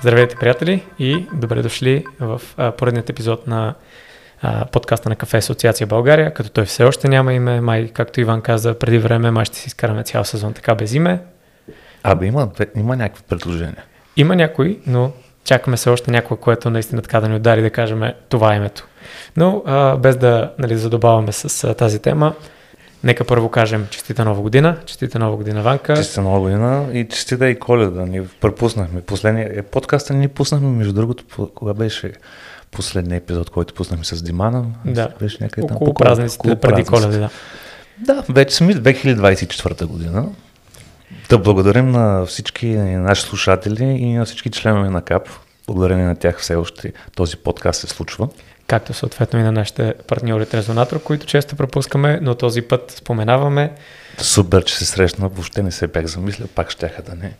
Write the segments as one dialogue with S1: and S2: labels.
S1: Здравейте, приятели, и добре дошли в а, поредният епизод на а, подкаста на Кафе Асоциация България, като той все още няма име. Май, както Иван каза преди време, май ще си изкараме цял сезон така без име.
S2: Абе, има, има някакви предложения.
S1: Има някои, но чакаме се още някой, което наистина така да ни удари да кажем това е името. Но а, без да нали, задобаваме с а, тази тема, Нека първо кажем честита нова година, честита нова година Ванка.
S2: Честита нова година и честита и коледа. Ни пропуснахме. Последния подкаста ни пуснахме, между другото, кога беше последния епизод, който пуснахме с Димана.
S1: Да,
S2: беше
S1: някъде там. Около празниците, около преди коледа, да.
S2: Да, вече сме 2024 година. Да благодарим на всички наши слушатели и на всички членове на КАП. Благодарение на тях все още този подкаст се случва
S1: както съответно и на нашите партньори Резонатор, които често пропускаме, но този път споменаваме.
S2: Супер, че се срещна, въобще не се бях замисля, пак ще да не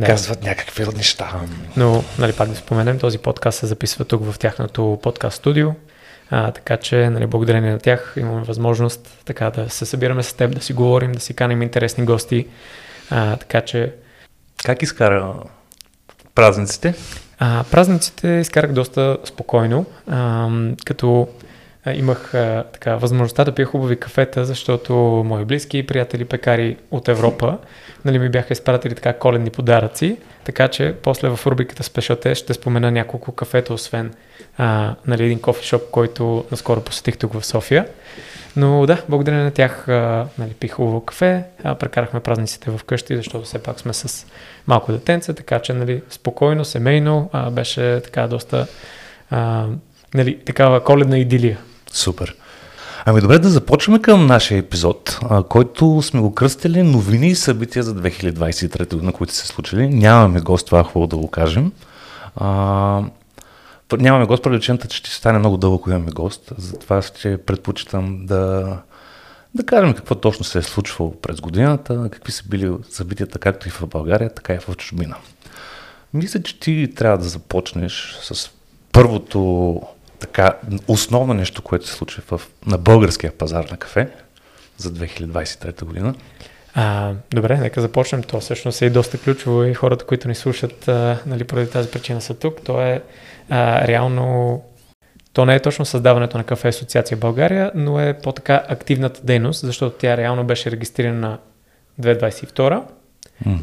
S2: не. казват някакви неща.
S1: Но, нали, пак да споменем, този подкаст се записва тук в тяхното подкаст студио, а, така че, нали, благодарение на тях имаме възможност така да се събираме с теб, да си говорим, да си каним интересни гости, а, така че...
S2: Как изкара празниците?
S1: А, празниците изкарах доста спокойно, а, като имах а, така, възможността да пия хубави кафета, защото мои близки приятели пекари от Европа нали, ми бяха изпратили така коледни подаръци, така че после в рубриката Test ще спомена няколко кафета, освен а, нали, един кофешоп, който наскоро посетих тук в София. Но да, благодарение на тях а, нали, пих хубаво кафе, а, прекарахме празниците в къщи, защото все пак сме с малко детенце, така че нали, спокойно, семейно, а, беше така доста а, нали, такава коледна идилия.
S2: Супер. Ами добре да започваме към нашия епизод, а, който сме го кръстили новини и събития за 2023 година, които се случили. Нямаме гост, това е хубаво да го кажем. А, нямаме гост, причината, че ще стане много дълго, ако имаме гост. Затова ще предпочитам да, да кажем какво точно се е случвало през годината, какви са били събитията както и в България, така и в чужбина. Мисля, че ти трябва да започнеш с първото така основно нещо, което се случи в, на българския пазар на кафе за 2023 година.
S1: А, добре, нека започнем. То всъщност е и доста ключово и хората, които ни слушат, а, нали, поради тази причина са тук. То е а, реално то не е точно създаването на кафе Асоциация България, но е по-така активната дейност, защото тя реално беше регистрирана 2022, mm-hmm.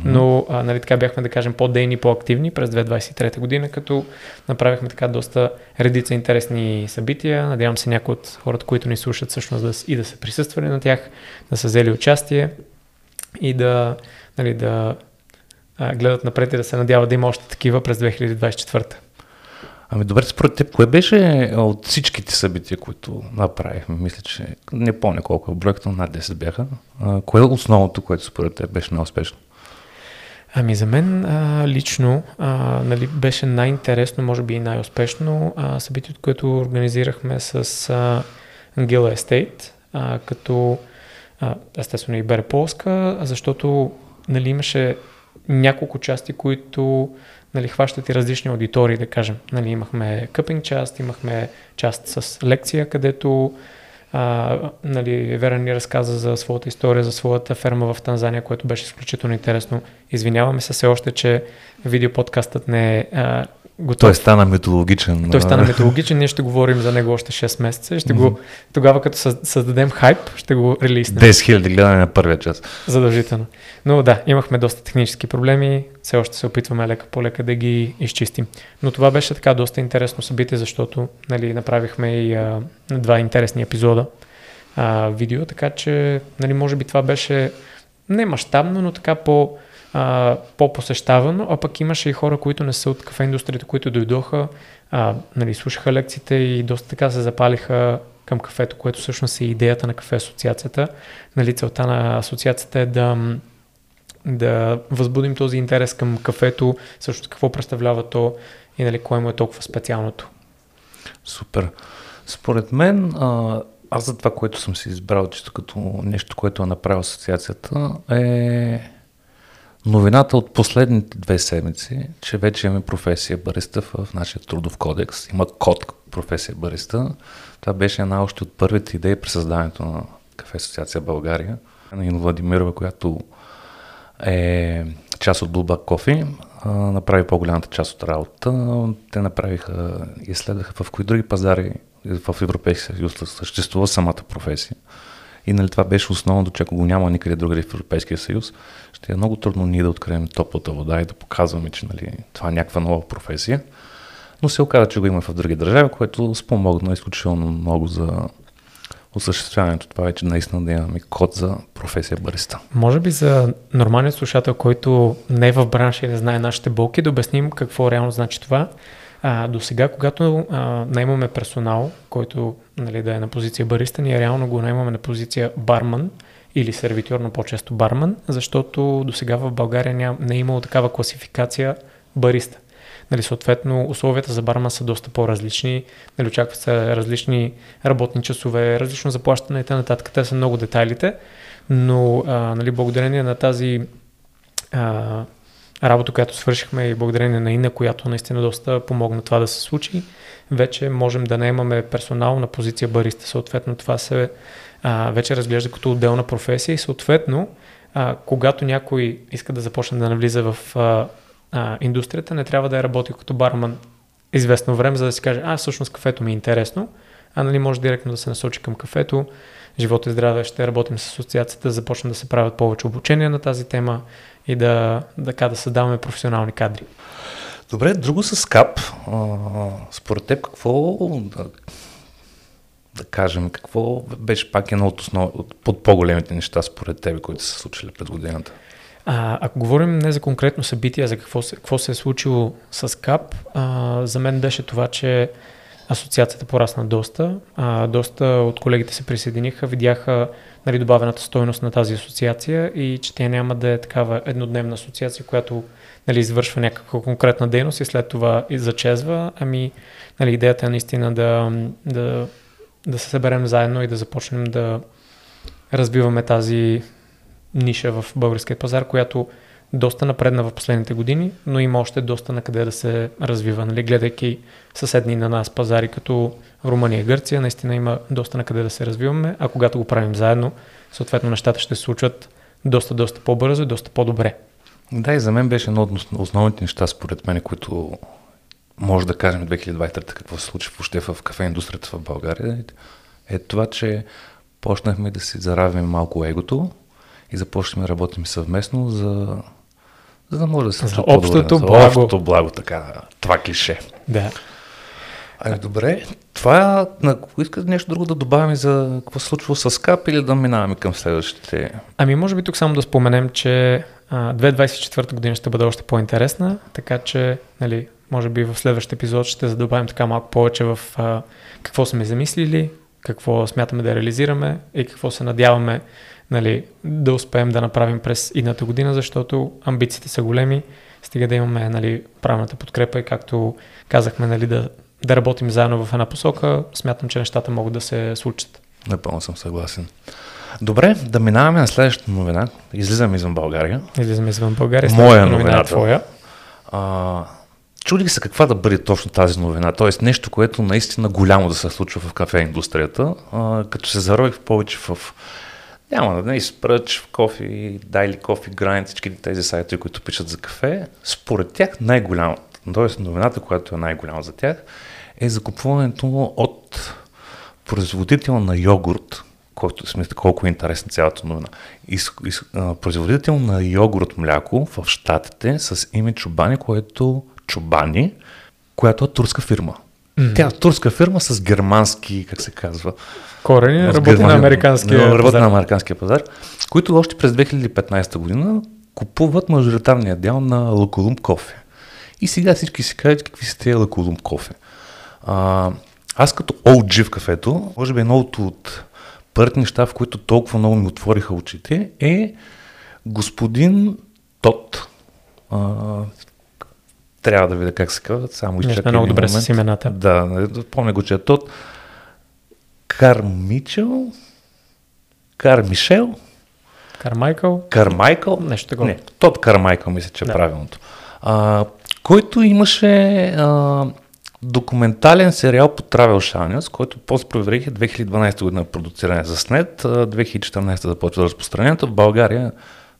S1: но а, нали, така бяхме да кажем по-дейни, по-активни през 2023 година, като направихме така доста редица интересни събития. Надявам се някои от хората, които ни слушат всъщност да, и да са присъствали на тях, да са взели участие и да, нали, да а, гледат напред и да се надяват да има още такива през 2024.
S2: Ами добре, според теб, кое беше от всичките събития, които направихме? Мисля, че не помня колко е бройката, над 10 бяха. А, кое е основното, което според теб беше най-успешно?
S1: Ами за мен а, лично а, нали, беше най-интересно, може би и най-успешно а, събитието, което организирахме с а, Ангела Естейт, а, като а, естествено и Бере Полска, защото нали, имаше няколко части, които нали, хващат и различни аудитории, да кажем. Нали, имахме къпинг част, имахме част с лекция, където а, нали, Вера ни разказа за своята история, за своята ферма в Танзания, което беше изключително интересно. Извиняваме се все още, че видеоподкастът не е
S2: готов. Той стана методологичен.
S1: Той стана методологичен, ние ще говорим за него още 6 месеца и ще mm-hmm. го, тогава като създадем хайп, ще го релиснем.
S2: 10 000 гледане на първия час.
S1: Задължително. Но да, имахме доста технически проблеми, все още се опитваме лека по лека да ги изчистим. Но това беше така доста интересно събитие, защото нали, направихме и а, два интересни епизода а, видео, така че нали, може би това беше не мащабно, но така по а, по-посещавано, а пък имаше и хора, които не са от кафе индустрията, които дойдоха, а, нали, слушаха лекциите и доста така се запалиха към кафето, което всъщност е идеята на кафе асоциацията. Нали, целта на асоциацията е да, да възбудим този интерес към кафето, също какво представлява то и нали, кое му е толкова специалното.
S2: Супер. Според мен, а, аз за това, което съм си избрал, чисто като нещо, което е направил асоциацията, е Новината от последните две седмици, че вече имаме професия бариста в нашия трудов кодекс. Има код професия бариста. Това беше една още от първите идеи при създаването на Кафе Асоциация България. На Владимирова, която е част от Blue а, направи по-голямата част от работа. Те направиха, изследваха в кои други пазари в Европейския съюз съществува самата професия. И нали, това беше основното, че ако го няма никъде другаде в Европейския съюз, ще е много трудно ние да открием топлата вода и да показваме, че нали, това е някаква нова професия. Но се оказа, че го има в други държави, което спомогна изключително много за осъществяването. Това вече наистина да имаме код за професия бариста.
S1: Може би за нормален слушател, който не е в бранша и не знае нашите болки, да обясним какво реално значи това. А, до сега, когато а, наймаме персонал, който нали, да е на позиция бариста, ние реално го наймаме на позиция барман или сервитьор, но по-често барман, защото до сега в България ням, не е имало такава класификация бариста. Нали, съответно, условията за барман са доста по-различни. Нали, очакват се различни работни часове, различно заплащане и т.н. Те са много детайлите, но а, нали, благодарение на тази а, работа, която свършихме и благодарение на Инна, която наистина доста помогна това да се случи, вече можем да наемаме персонал на позиция бариста. Съответно, това се а, вече разглежда като отделна професия и съответно, а, когато някой иска да започне да навлиза в а, а, индустрията, не трябва да е работи като барман известно време, за да си каже, а всъщност кафето ми е интересно, а нали може директно да се насочи към кафето, живот и здраве, ще работим с асоциацията, да започнем да се правят повече обучения на тази тема и да, да, да създаваме професионални кадри.
S2: Добре, друго с КАП. според теб какво да, да кажем, какво беше пак едно от, основ... от по-големите неща според теб, които са случили през годината?
S1: А, ако говорим не за конкретно събитие, а за какво се, какво се е случило с КАП, а, за мен беше това, че асоциацията порасна доста. А, доста от колегите се присъединиха, видяха нали, добавената стойност на тази асоциация и че тя няма да е такава еднодневна асоциация, която нали, извършва някаква конкретна дейност и след това и зачезва. Ами нали, идеята е наистина да, да, да се съберем заедно и да започнем да разбиваме тази ниша в българския пазар, която доста напредна в последните години, но има още доста на къде да се развива. Нали? Гледайки съседни на нас пазари, като Румъния и Гърция, наистина има доста на къде да се развиваме, а когато го правим заедно, съответно нещата ще се случват доста, доста по-бързо и доста по-добре.
S2: Да, и за мен беше едно от основните неща, според мен, които може да кажем 2023 какво се случи въобще в кафе индустрията в България, е това, че почнахме да си заравим малко егото и започнахме да работим съвместно за за да може да се
S1: за общото благо.
S2: За общото благо, така, това клише.
S1: Да.
S2: Ами добре, това, ако искате нещо друго да добавим за какво се случва с КАП или да минаваме към следващите?
S1: Ами може би тук само да споменем, че 2024 година ще бъде още по-интересна, така че, нали, може би в следващия епизод ще задобавим така малко повече в а, какво сме замислили, какво смятаме да реализираме и какво се надяваме нали, да успеем да направим през идната година, защото амбициите са големи, стига да имаме нали, правилната подкрепа и както казахме нали, да, да работим заедно в една посока, смятам, че нещата могат да се случат.
S2: Напълно съм съгласен. Добре, да минаваме на следващата новина. Излизаме извън България.
S1: Излизаме извън България.
S2: Моя новина е твоя. А, чудих се каква да бъде точно тази новина. Тоест нещо, което наистина голямо да се случва в кафе индустрията. А, като се зарових повече в няма да не изпръч в кофи, дайли кофи, грайнд, всички тези сайти, които пишат за кафе. Според тях най-голямата, т.е. новината, която е най-голяма за тях, е закупуването от производител на йогурт, който смисъл колко е интересна цялата новина. Из, из, производител на йогурт мляко в Штатите с име Чубани, което Чубани, която е турска фирма. Тя е турска фирма с германски, как се казва,
S1: корени, работи на американския
S2: работи пазар. на американския пазар, които още през 2015 година купуват мажоритарния дял на Лаколум кофе. И сега всички си кажат какви са тези Лаколум кофе. А, аз като OG в кафето, може би едно от, от първите неща, в които толкова много ми отвориха очите, е господин Тот. А, трябва да видя как се казват, само изчакай
S1: много добре с имената.
S2: Да, помня го, че е Тот. Кармичел, Кармишел,
S1: Кармайкъл,
S2: Кармайкъл,
S1: нещо такова. Не,
S2: Тот Кармайкъл мисля, че е да. правилното. А, който имаше а, документален сериал по Travel Channels, който после проверих е 2012 година продуциране за СНЕТ, 2014 започва да разпространението. В България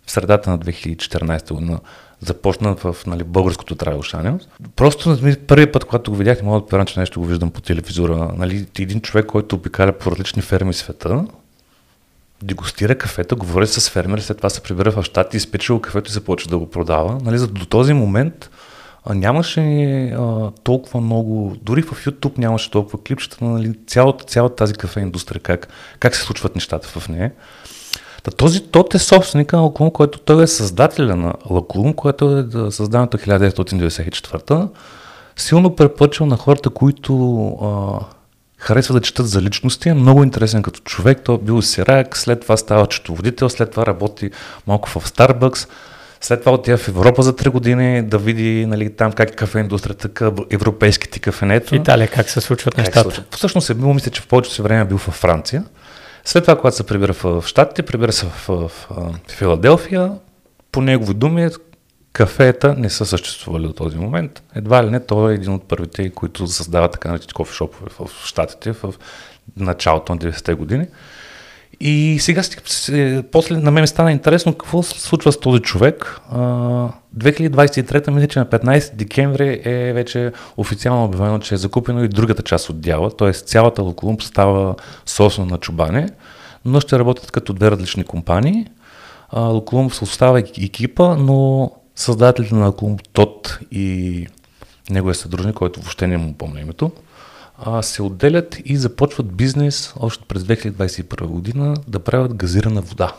S2: в средата на 2014 година започна в нали, българското Travel Channel. Просто нали, първият път, когато го видях, не мога да повярвам, че нещо го виждам по телевизора. Нали, един човек, който обикаля по различни ферми света, дегустира кафето, говори с фермери, след това се прибира в щати, изпече кафето и започва да го продава. Нали, за до този момент нямаше а, толкова много, дори в YouTube нямаше толкова клипчета, нали, цялата, цялата тази кафе индустрия, как, как се случват нещата в нея. Та този тот е собственика на Лакулум, който той е създателя на Лакулум, което е създаденото 1994 Силно препоръчвам на хората, които а, харесва да четат за личности, е много интересен като човек. Той е бил сирак, след това става четоводител, след това работи малко в Starbucks. След това отива в Европа за 3 години да види нали, там как е кафе индустрията, европейските кафенета.
S1: В Италия как се случват как нещата. Се случват.
S2: Всъщност е бил, мисля, че в повечето си време е бил във Франция. След това, когато се прибира в, Штатите, прибира се в, в, в, Филаделфия, по негови думи, кафета не са съществували до този момент. Едва ли не, той е един от първите, които създават така наречени кофешопове в Штатите в началото на 90-те години. И сега, после на мен ми стана интересно какво се случва с този човек. 2023, мисля, че на 15 декември е вече официално обявено, че е закупено и другата част от дяла, т.е. цялата Локолумб става собствена на Чубане, но ще работят като две различни компании. Локолумб се остава екипа, но създателите на Локолумб Тот и неговия съдружник, който въобще не му помня името, а, се отделят и започват бизнес още през 2021 година да правят газирана вода.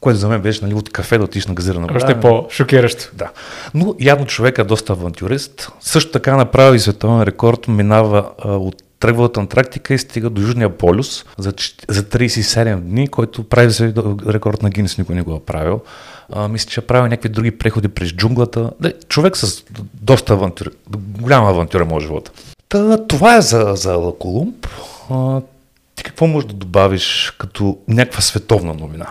S2: Което за мен беше нали, от кафе да отиш на газирана вода.
S1: Още по-шокиращо.
S2: Да. Но явно човека е доста авантюрист. Също така направи световен рекорд, минава а, от тръгва от Антарктика и стига до Южния полюс за, за 37 дни, който прави за рекорд на Гинес, никой не го е правил. А, мисля, че е правил някакви други преходи през джунглата. Човек с доста авантюра, голяма авантюра може живота. Та, това е за, за Колумб. А, ти какво можеш да добавиш като някаква световна новина?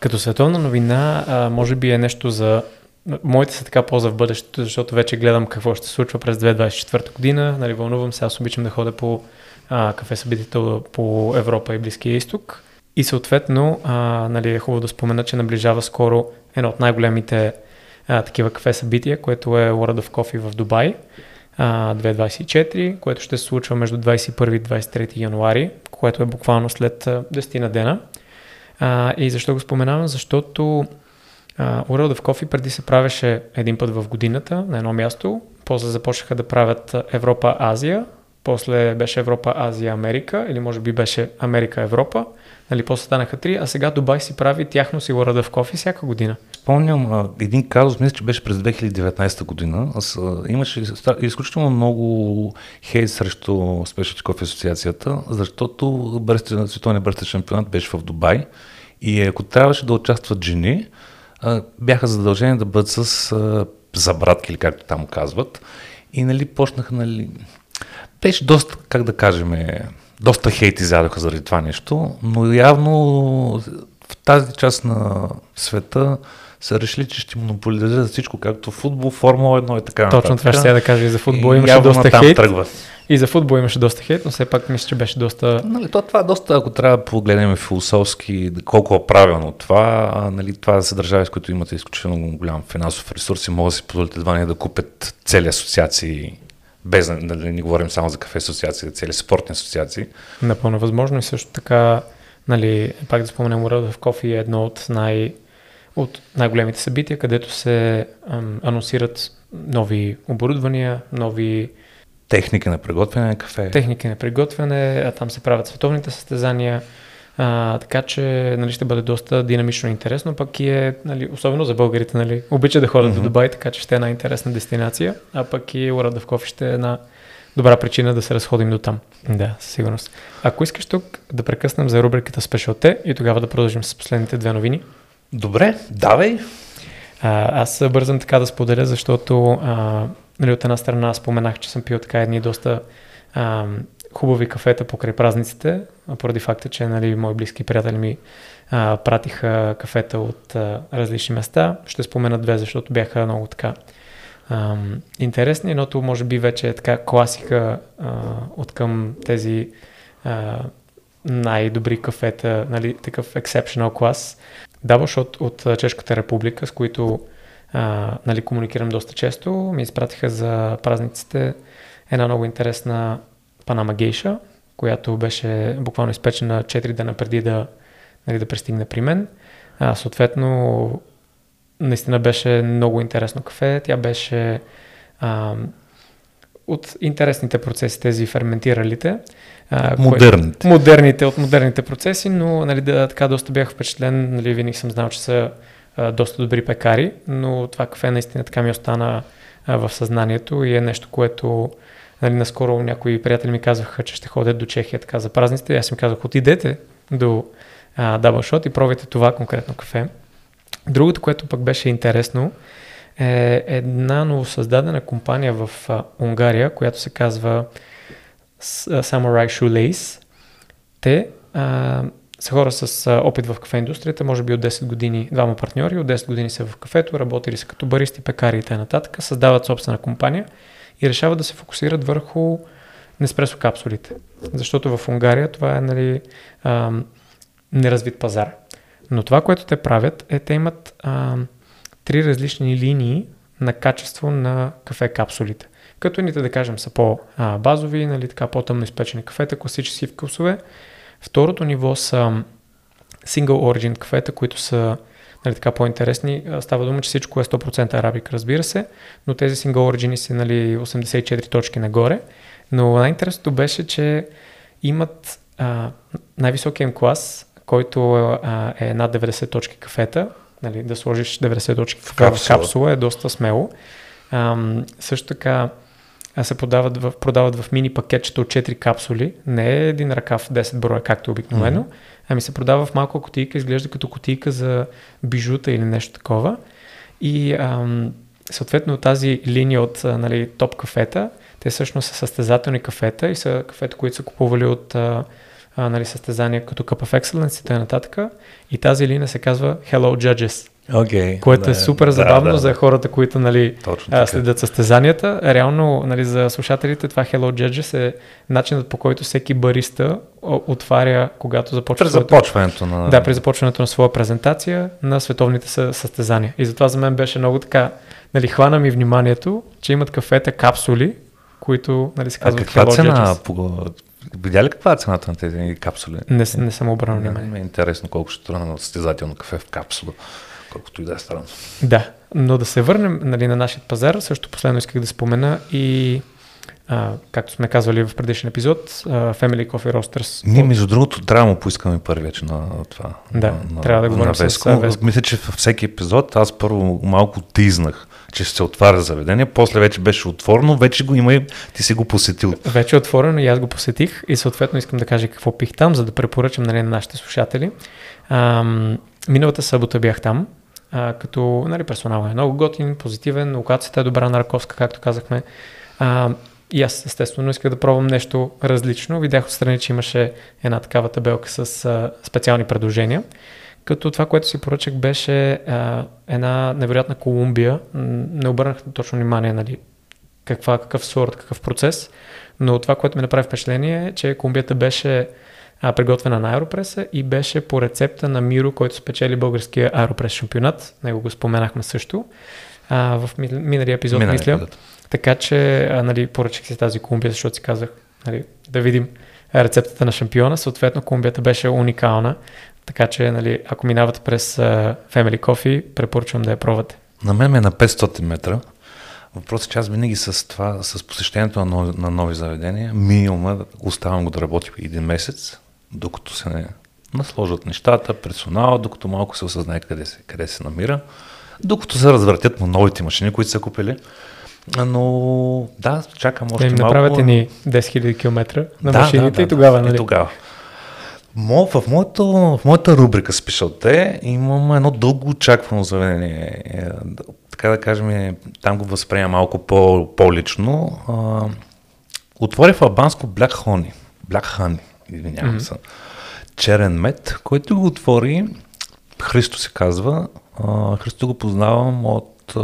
S1: Като световна новина, а, може би е нещо за Моите са така полза в бъдещето, защото вече гледам какво ще се случва през 2024 година. Нали, вълнувам се, аз обичам да ходя по а, кафе събитието по Европа и Близкия изток. И съответно, а, нали, е хубаво да спомена, че наближава скоро едно от най-големите а, такива кафе събития, което е World of Coffee в Дубай. 2024, което ще се случва между 21 и 23 януари, което е буквално след 10 на дена. А, и защо го споменавам? Защото World of Coffee преди се правеше един път в годината на едно място, после започнаха да правят Европа-Азия, после беше Европа-Азия-Америка или може би беше Америка-Европа, нали, после станаха три, а сега Дубай си прави тяхно си World of Coffee всяка година
S2: спомням а, един казус, мисля, че беше през 2019 година. Аз, а, имаше изключително много хейт срещу Specialty Coffee асоциацията, защото бърсти, световния бърстен шампионат беше в Дубай и ако трябваше да участват жени, а, бяха задължени да бъдат с а, забратки, или както там казват. И нали, почнаха, нали, беше доста, как да кажем, доста хейт изядоха заради това нещо, но явно в тази част на света са решили, че ще монополизират всичко, както футбол, Формула 1 и така
S1: Точно това ще да кажа и за футбол и имаше доста хейт. Тръгва. И за футбол имаше доста хейт, но все пак мисля, че беше доста...
S2: Нали, то, това е доста, ако трябва да погледнем философски, колко е правилно това, а, нали, това са държави, с които имате изключително голям финансов ресурс и могат да си позволят едва не да купят цели асоциации без да нали, не говорим само за кафе асоциации, цели спортни асоциации.
S1: Напълно възможно и също така, нали, пак да споменем World в Кофи е едно от най- от най-големите събития, където се анонсират нови оборудвания, нови
S2: техника на приготвяне на кафе.
S1: Техника на приготвяне, а там се правят световните състезания, а, така че нали, ще бъде доста динамично и интересно, пък и е, нали, особено за българите, нали, обича да ходят mm-hmm. до Дубай, така че ще е една интересна дестинация, а пък и Coffee ще е една добра причина да се разходим до там. Да, със сигурност. Ако искаш тук да прекъснем за рубриката T и тогава да продължим с последните две новини.
S2: Добре, давай.
S1: А, аз бързам така да споделя, защото а, нали, от една страна споменах, че съм пил така едни доста а, хубави кафета покрай празниците, поради факта, че нали, мои близки приятели ми а, пратиха кафета от а, различни места. Ще спомена две, защото бяха много така а, интересни. Едното може би вече е така класика а, от към тези а, най-добри кафета, нали, такъв exceptional клас. Doubleshot от Чешката република, с които а, нали, комуникирам доста често, ми изпратиха за празниците една много интересна панама гейша, която беше буквално изпечена 4 дена преди да, нали, да пристигне при мен. А, съответно, наистина беше много интересно кафе. Тя беше а, от интересните процеси, тези ферментиралите.
S2: А, модерните.
S1: Кое, модерните, от модерните процеси, но нали, да, така доста бях впечатлен. Нали, винаги съм знал, че са а, доста добри пекари, но това кафе наистина така ми остана а, в съзнанието и е нещо, което нали, наскоро някои приятели ми казваха, че ще ходят до Чехия така за празниците. Аз им казах, отидете до а, Double Shot и пробайте това конкретно кафе. Другото, което пък беше интересно, е една новосъздадена компания в Унгария, която се казва Samurai Shoelace. Те а, са хора с а, опит в кафе индустрията, може би от 10 години, двама партньори, от 10 години са в кафето, работили са като баристи, пекари и т.н. Създават собствена компания и решават да се фокусират върху Неспресо капсулите. Защото в Унгария това е нали, а, неразвит пазар. Но това, което те правят, е те имат а, три различни линии на качество на кафе капсулите. Като едните, да кажем, са по-базови, нали, така по-тъмно изпечени кафета, класически вкусове. Второто ниво са single origin кафета, които са нали, така по-интересни. Става дума, че всичко е 100% арабик, разбира се, но тези single origin са нали, 84 точки нагоре. Но най-интересното беше, че имат а, най-високия клас, който а, е над 90 точки кафета, нали, да сложиш 90 точки в капсула, капсула е доста смело. А, също така се продават в, продават в мини пакетчета от 4 капсули, не е един ръкав 10 броя, както е обикновено, mm-hmm. ами се продава в малка котийка, изглежда като котийка за бижута или нещо такова. И ам, съответно тази линия от нали, топ кафета, те всъщност са състезателни кафета и са кафета, които са купували от а, а, нали, състезания като Cup of Excellence и т.н. И тази линия се казва Hello Judges.
S2: Okay,
S1: което да, е супер забавно да, да, за хората, които нали,
S2: Точно
S1: следят състезанията. Реално нали, за слушателите това Hello Judges е начинът по който всеки бариста отваря, когато започва.
S2: При започването на.
S1: Да, при започването на своя презентация на световните състезания. И затова за мен беше много така, нали, хвана ми вниманието, че имат кафета капсули, които нали, се казват
S2: а каква Hello цена Judges. Видя ли каква е цената на тези капсули?
S1: Не, не съм обърнал внимание.
S2: Не, е интересно колко ще струва на състезателно кафе в капсула, колкото и да е странно.
S1: Да, но да се върнем нали, на нашия пазар, също последно исках да спомена и а, както сме казвали в предишен епизод, а, Family Coffee Roasters.
S2: Ние, между другото, трябва да му поискаме първи вече на това.
S1: Да,
S2: на,
S1: трябва да говорим
S2: на Веско. с Веско. Мисля, че във всеки епизод аз първо малко тизнах че ще се отваря заведение, после вече беше отворено, вече го има и ти си го посетил.
S1: Вече е отворено и аз го посетих и съответно искам да кажа какво пих там, за да препоръчам нали, на нашите слушатели. Ам, миналата събота бях там, а, като нали, персонал е много готин, позитивен, локацията е добра на Раковска, както казахме. А, и аз естествено исках да пробвам нещо различно. Видях отстрани, че имаше една такава табелка с а, специални предложения. Като това, което си поръчах, беше а, една невероятна Колумбия. Не обърнах точно внимание, нали, каква, какъв сорт, какъв процес, но това, което ми направи впечатление е, че Колумбията беше а, приготвена на Аеропреса и беше по рецепта на Миро, който спечели българския Аеропрес шампионат. Него го споменахме също а, в миналия епизод, Минали мисля. Епизод. Така че а, нали, поръчах си тази Колумбия, защото си казах нали, да видим рецептата на шампиона. Съответно, Колумбията беше уникална. Така че, нали, ако минавате през Family Coffee, препоръчвам да я пробвате.
S2: На мен ме е на 500 метра. Въпросът е, че аз винаги с това, с посещението на нови, на нови заведения, минимума оставам го да работи един месец, докато се не насложат нещата, персонала, докато малко се осъзнае къде се, къде се намира, докато се развъртят на новите машини, които са купили. Но да, чакам още
S1: да
S2: малко.
S1: направят ни 10 000 км на
S2: да,
S1: машините
S2: да, да,
S1: и тогава, нали?
S2: И тогава. Мо, в, моето, в моята рубрика T имам едно дълго очаквано заведение. Е, така да кажем, там го възприема малко по, по-лично. А, отвори в Албанско Black Honey. Black Honey, извинявам mm-hmm. се. Черен мед, който го отвори, Христо се казва. А, Христо го познавам от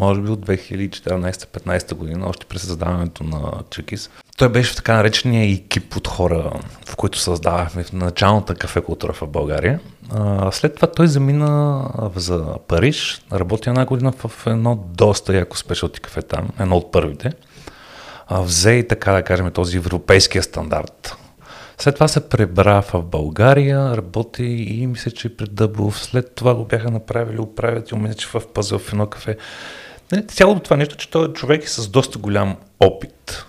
S2: може би от 2014-15 година, още при създаването на Чекис. той беше в така наречения екип от хора, в които създавахме в началната кафе култура в България. А, след това той замина за Париж, работи една година в едно доста яко спешалти кафе там, едно от първите. А, взе и така да кажем този европейския стандарт. След това се пребра в България, работи и мисля, че пред Дъбов. След това го бяха направили управител, мисля, че в пазъл в едно кафе. Нали, цялото това нещо, че той е човек с доста голям опит.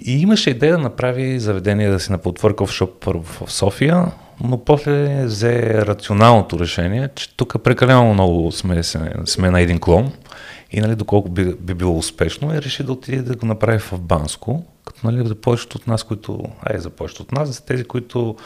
S2: И имаше идея да направи заведение да си напотвори кофшоп първо в София, но после взе рационалното решение, че тук прекалено много сме, сме на един клон и нали, доколко би, би било успешно, и реши да отиде да го направи в Банско, като нали, за повечето от нас, които, ай, за повечето от нас, за тези, които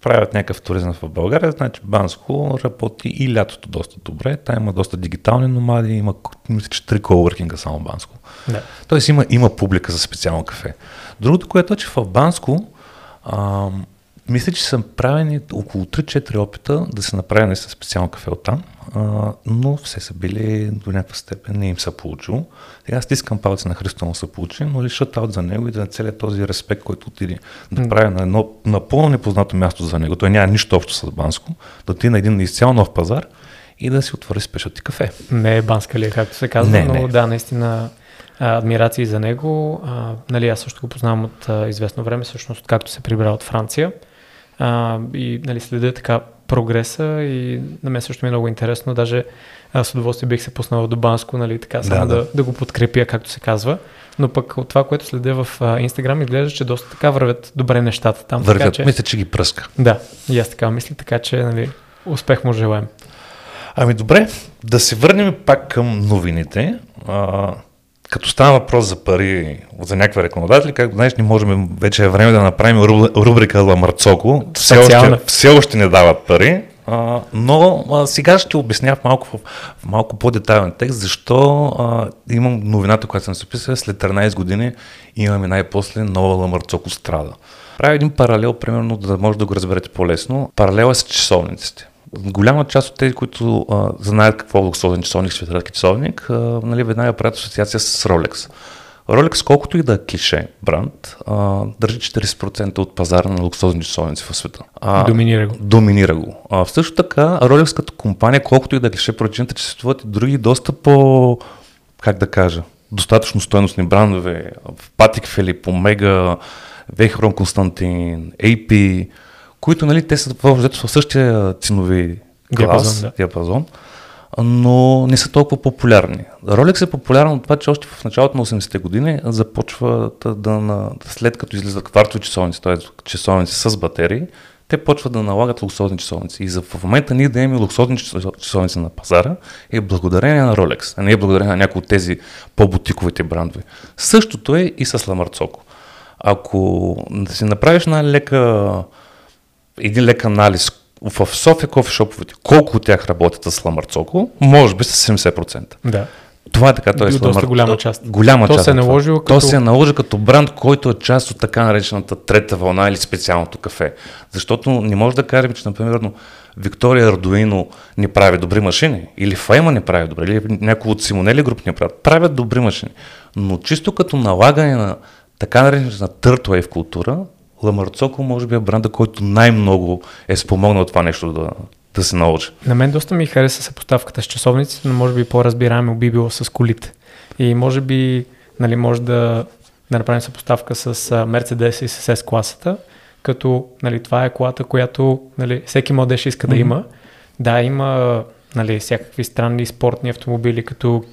S2: правят някакъв туризъм в България, значи Банско работи и лятото доста добре. Та има доста дигитални номади, има мисля, че три колоркинга само Банско. Да. Тоест има, има публика за специално кафе. Другото, което е, че в Банско а, мисля, че са правени около 3-4 опита да се направи наистина специално кафе от там, а, но все са били до някаква степен не им са получило. Сега стискам палци на Христо му са получи, но ли шатаут за него и за целият този респект, който отиде да прави на едно напълно непознато място за него. Той няма нищо общо с Банско, да отиде на един изцяло нов пазар и да си отвори спешати кафе.
S1: Не е банска ли, както се казва, не, но не. да, наистина адмирации за него. А, нали, аз също го познавам от а, известно време, всъщност както се прибра от Франция. А, и нали, следя така прогреса и на мен също ми е много интересно. Даже аз с удоволствие бих се пуснал до Банско, нали, така, само да, да. да, да го подкрепя, както се казва. Но пък от това, което следя в Инстаграм, изглежда, че доста така вървят добре нещата там.
S2: Вървят,
S1: така, че...
S2: мисля, че ги пръска.
S1: Да, и аз така мисля, така че нали, успех му желаем.
S2: Ами добре, да се върнем пак към новините. А, като става въпрос за пари за някакви рекламодатели, както знаеш, не можем, вече е време да направим рубрика Ламарцоко. Все още, все още не дават пари, а, но а, сега ще обясня в малко, в, в малко по-детайлен текст, защо а, имам новината, която съм се описал, след 13 години имаме най-после нова Ламарцоко страда. Правя един паралел, примерно, да може да го разберете по-лесно. Паралела с часовниците голяма част от тези, които а, знаят какво е луксозен часовник, светлятки часовник, а, нали, веднага правят асоциация с Rolex. Rolex, колкото и да е клише бранд, а, държи 40% от пазара на луксозни часовници в света.
S1: А, доминира го.
S2: Доминира го. А, също така, Rolex като компания, колкото и да е клише, причината, че съществуват и други доста по, как да кажа, достатъчно стоеностни брандове, Патик Филип, Омега, Вейхрон Константин, AP, които нали, те са в същия ценови клас, диапазон, да. диапазон, но не са толкова популярни. Rolex е популярен от това, че още в началото на 80-те години започва да, да, след като излизат квартови часовници, т.е. часовници с батерии, те почват да налагат луксозни часовници. И за в момента ние да имаме луксозни часовници на пазара е благодарение на Rolex, а не е благодарение на някои от тези по-бутиковите брандове. Същото е и с Ламарцоко. Ако да си направиш една лека един лек анализ в София кофешоповете, колко от тях работят с Ламарцоко, може би с 70%.
S1: Да.
S2: Това е така, той е
S1: доста голяма част.
S2: Голяма
S1: то
S2: част.
S1: Се е наложил
S2: като... То се е наложил като бранд, който е част от така наречената трета вълна или специалното кафе. Защото не може да кажем, че, например, Виктория Ардуино не прави добри машини, или Файма не прави добре, или някой от Симонели груп не правят. Правят добри машини. Но чисто като налагане на така наречената third wave култура, Ламарцоко може би е бранда, който най-много е спомогнал това нещо да, да се наложи.
S1: На мен доста ми хареса съпоставката с часовниците, но може би по-разбираемо би било с колите. И може би нали, може да, да направим съпоставка с Mercedes и с S-класата, като нали, това е колата, която нали, всеки младеж иска mm-hmm. да има. Да, има нали, всякакви странни спортни автомобили, като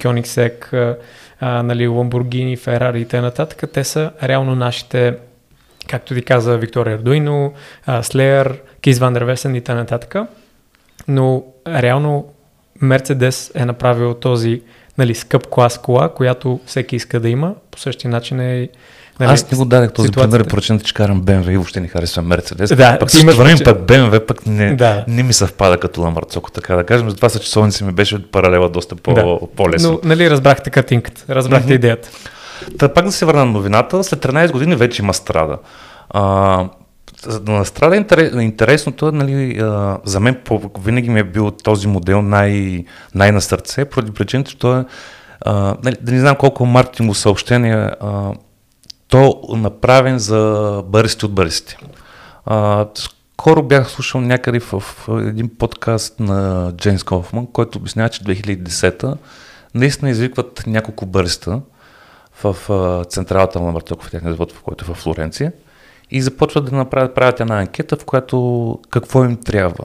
S1: а, нали, Lamborghini, Ferrari и т.н. Те са реално нашите както ви каза Виктория Ардуино, Slayer, Киз Ван Дервесен и т.н. Но реално Мерцедес е направил този нали, скъп клас кола, която всеки иска да има. По същия начин е
S2: Нали, Аз не го дадах този пример, причината, че карам BMW и въобще не харесвам Мерцедес.
S1: Да,
S2: пък също време пък BMW пък не, да. не ми съвпада като Ламарцоко, така да кажем. Затова са часовници ми беше паралела доста по, да. по-лесно.
S1: Но, нали, разбрахте картинката, разбрахте mm-hmm. идеята.
S2: Та пак да се върна на новината, след 13 години вече има страда. А, на страда интересното, нали, а, за мен винаги ми е бил този модел най, най-на сърце, поради причината, че той е, нали, да не знам колко маркетинго съобщения а, то направен за баристи от баристи. Скоро бях слушал някъде в, в един подкаст на Джеймс Кофман, който обяснява, че 2010-та наистина извикват няколко бариста в централата на Мартоков, техния завод, в който е в Флоренция, и започват да направят, правят една анкета, в която какво им трябва.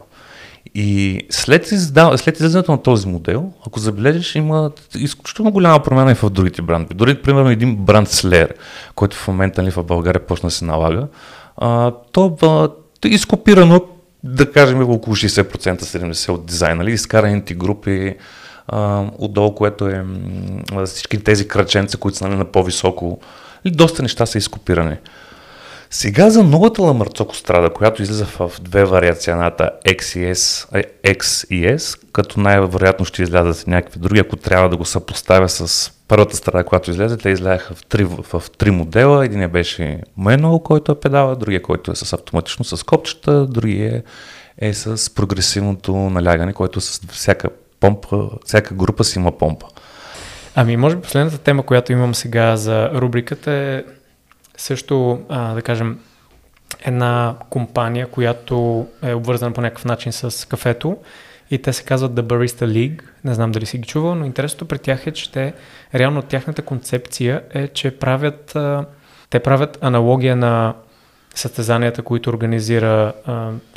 S2: И след, изда... след излизането на този модел, ако забележиш, има изключително голяма промяна и в другите брандове. Дори, примерно, един бранд Slayer, който в момента нали, в България почна да се налага, а, то е изкопирано, да кажем, около 60%, 70% от дизайна, нали, изкараните групи, а, отдолу, което е м- всички тези краченца, които са нали, на по-високо, и доста неща са изкопирани. Сега за новата Ламарцоко страда, която излиза в две вариации, едната X и S, X и S, като най-вероятно ще излязат някакви други, ако трябва да го съпоставя с първата страда, която излезе, те изляха в три, в, три модела. Един беше manual, който е педала, другия, който е с автоматично с копчета, другия е, е с прогресивното налягане, който с всяка помпа, всяка група си има помпа.
S1: Ами, може би последната тема, която имам сега за рубриката е също, а, да кажем, една компания, която е обвързана по някакъв начин с кафето и те се казват The Barista League. Не знам дали си ги чувал, но интересното при тях е, че те, реално тяхната концепция е, че правят, а, те правят аналогия на състезанията, които организира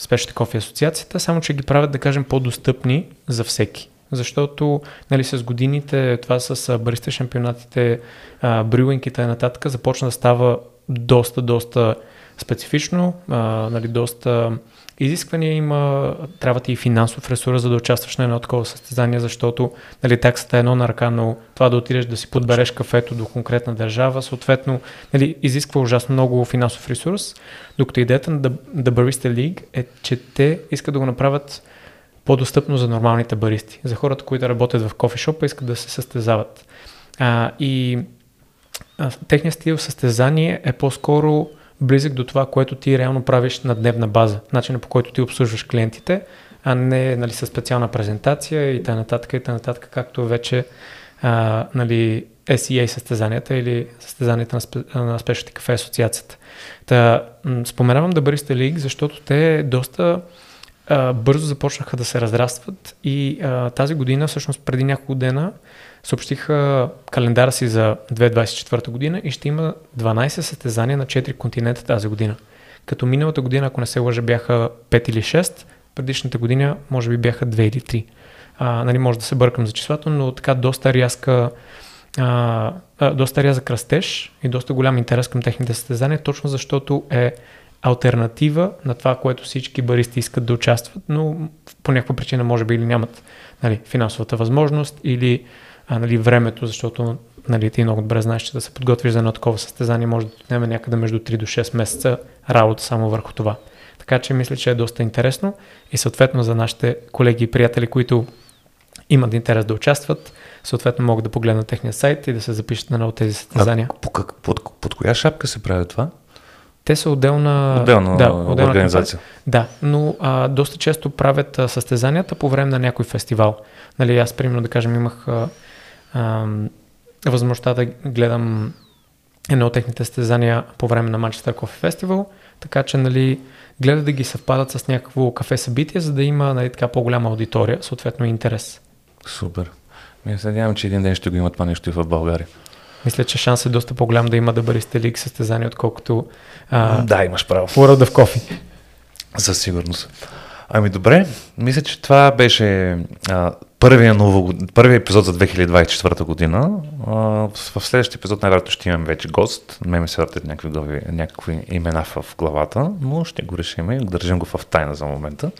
S1: Specialty Coffee асоциацията, само че ги правят, да кажем, по-достъпни за всеки. Защото нали, с годините това с бариста шампионатите, брюинките и нататък започна да става доста, доста специфично, а, нали, доста изисквания има, трябва ти и финансов ресурс, за да участваш на едно такова състезание, защото нали, таксата е едно на ръка, но това да отидеш да си подбереш кафето до конкретна държава, съответно нали, изисква ужасно много финансов ресурс, докато идеята на The Barista League е, че те искат да го направят по-достъпно за нормалните баристи, за хората, които работят в кофешопа, искат да се състезават. А, и а, техният стил състезание е по-скоро близък до това, което ти реално правиш на дневна база, начинът по който ти обслужваш клиентите, а не нали, със специална презентация и т.н. и т.н. както вече а, нали, SEA състезанията или състезанията на, спе, на Specialty Cafe асоциацията. Та, м- споменавам да Barista League, защото те доста бързо започнаха да се разрастват и а, тази година, всъщност преди няколко дена, съобщиха календара си за 2024 година и ще има 12 състезания на 4 континента тази година. Като миналата година, ако не се лъжа, бяха 5 или 6, предишната година може би бяха 2 или 3. А, нали, може да се бъркам за числото, но така доста рязка а, а, доста рязък растеж и доста голям интерес към техните състезания, точно защото е альтернатива на това, което всички баристи искат да участват, но по някаква причина може би или нямат нали, финансовата възможност или а, нали, времето, защото нали, ти много добре знаеш, че да се подготвиш за едно такова състезание може да отнеме някъде между 3 до 6 месеца работа само върху това. Така че мисля, че е доста интересно и съответно за нашите колеги и приятели, които имат интерес да участват, съответно могат да погледнат техния сайт и да се запишат на едно от тези състезания.
S2: А, по, как, под, под, под коя шапка се прави това?
S1: Те са отделна,
S2: отделна, да, отделна организация.
S1: Да, но а, доста често правят а, състезанията по време на някой фестивал. Нали, аз, примерно, да кажем, имах а, а, възможността да гледам едно от техните състезания по време на Manchester Coffee Festival, така че нали, гледат да ги съвпадат с някакво кафе събитие, за да има нали, така по-голяма аудитория, съответно интерес.
S2: Супер. Ми се надявам, че един ден ще го има това нещо и в България.
S1: Мисля, че шанс е доста по-голям да има да баристе лиг състезание, отколкото
S2: а, да, имаш право.
S1: World of Coffee.
S2: Със сигурност. Ами добре, мисля, че това беше а, първия, ново, първия епизод за 2024 година. А, в, в следващия епизод най-вероятно ще имаме вече гост. Ме ми се въртят някакви, глави, някакви имена в главата, но ще го решим и държим го в тайна за момента.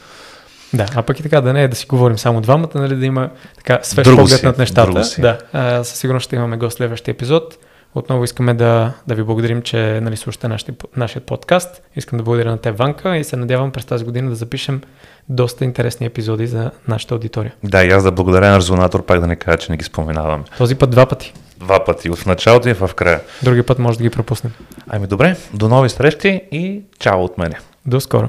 S1: Да, а пък и така да не е да си говорим само двамата, нали, да има така свеж друго поглед над нещата. Да, а, със сигурност ще имаме гост следващия епизод. Отново искаме да, да ви благодарим, че нали, слушате нашия, нашия подкаст. Искам да благодаря на те, Ванка, и се надявам през тази година да запишем доста интересни епизоди за нашата аудитория.
S2: Да, и аз да благодаря на Резонатор, пак да не кажа, че не ги споменавам.
S1: Този път два пъти.
S2: Два пъти, в началото и в края.
S1: Други път може да ги пропуснем.
S2: Ами добре, до нови срещи и чао от мене.
S1: До скоро.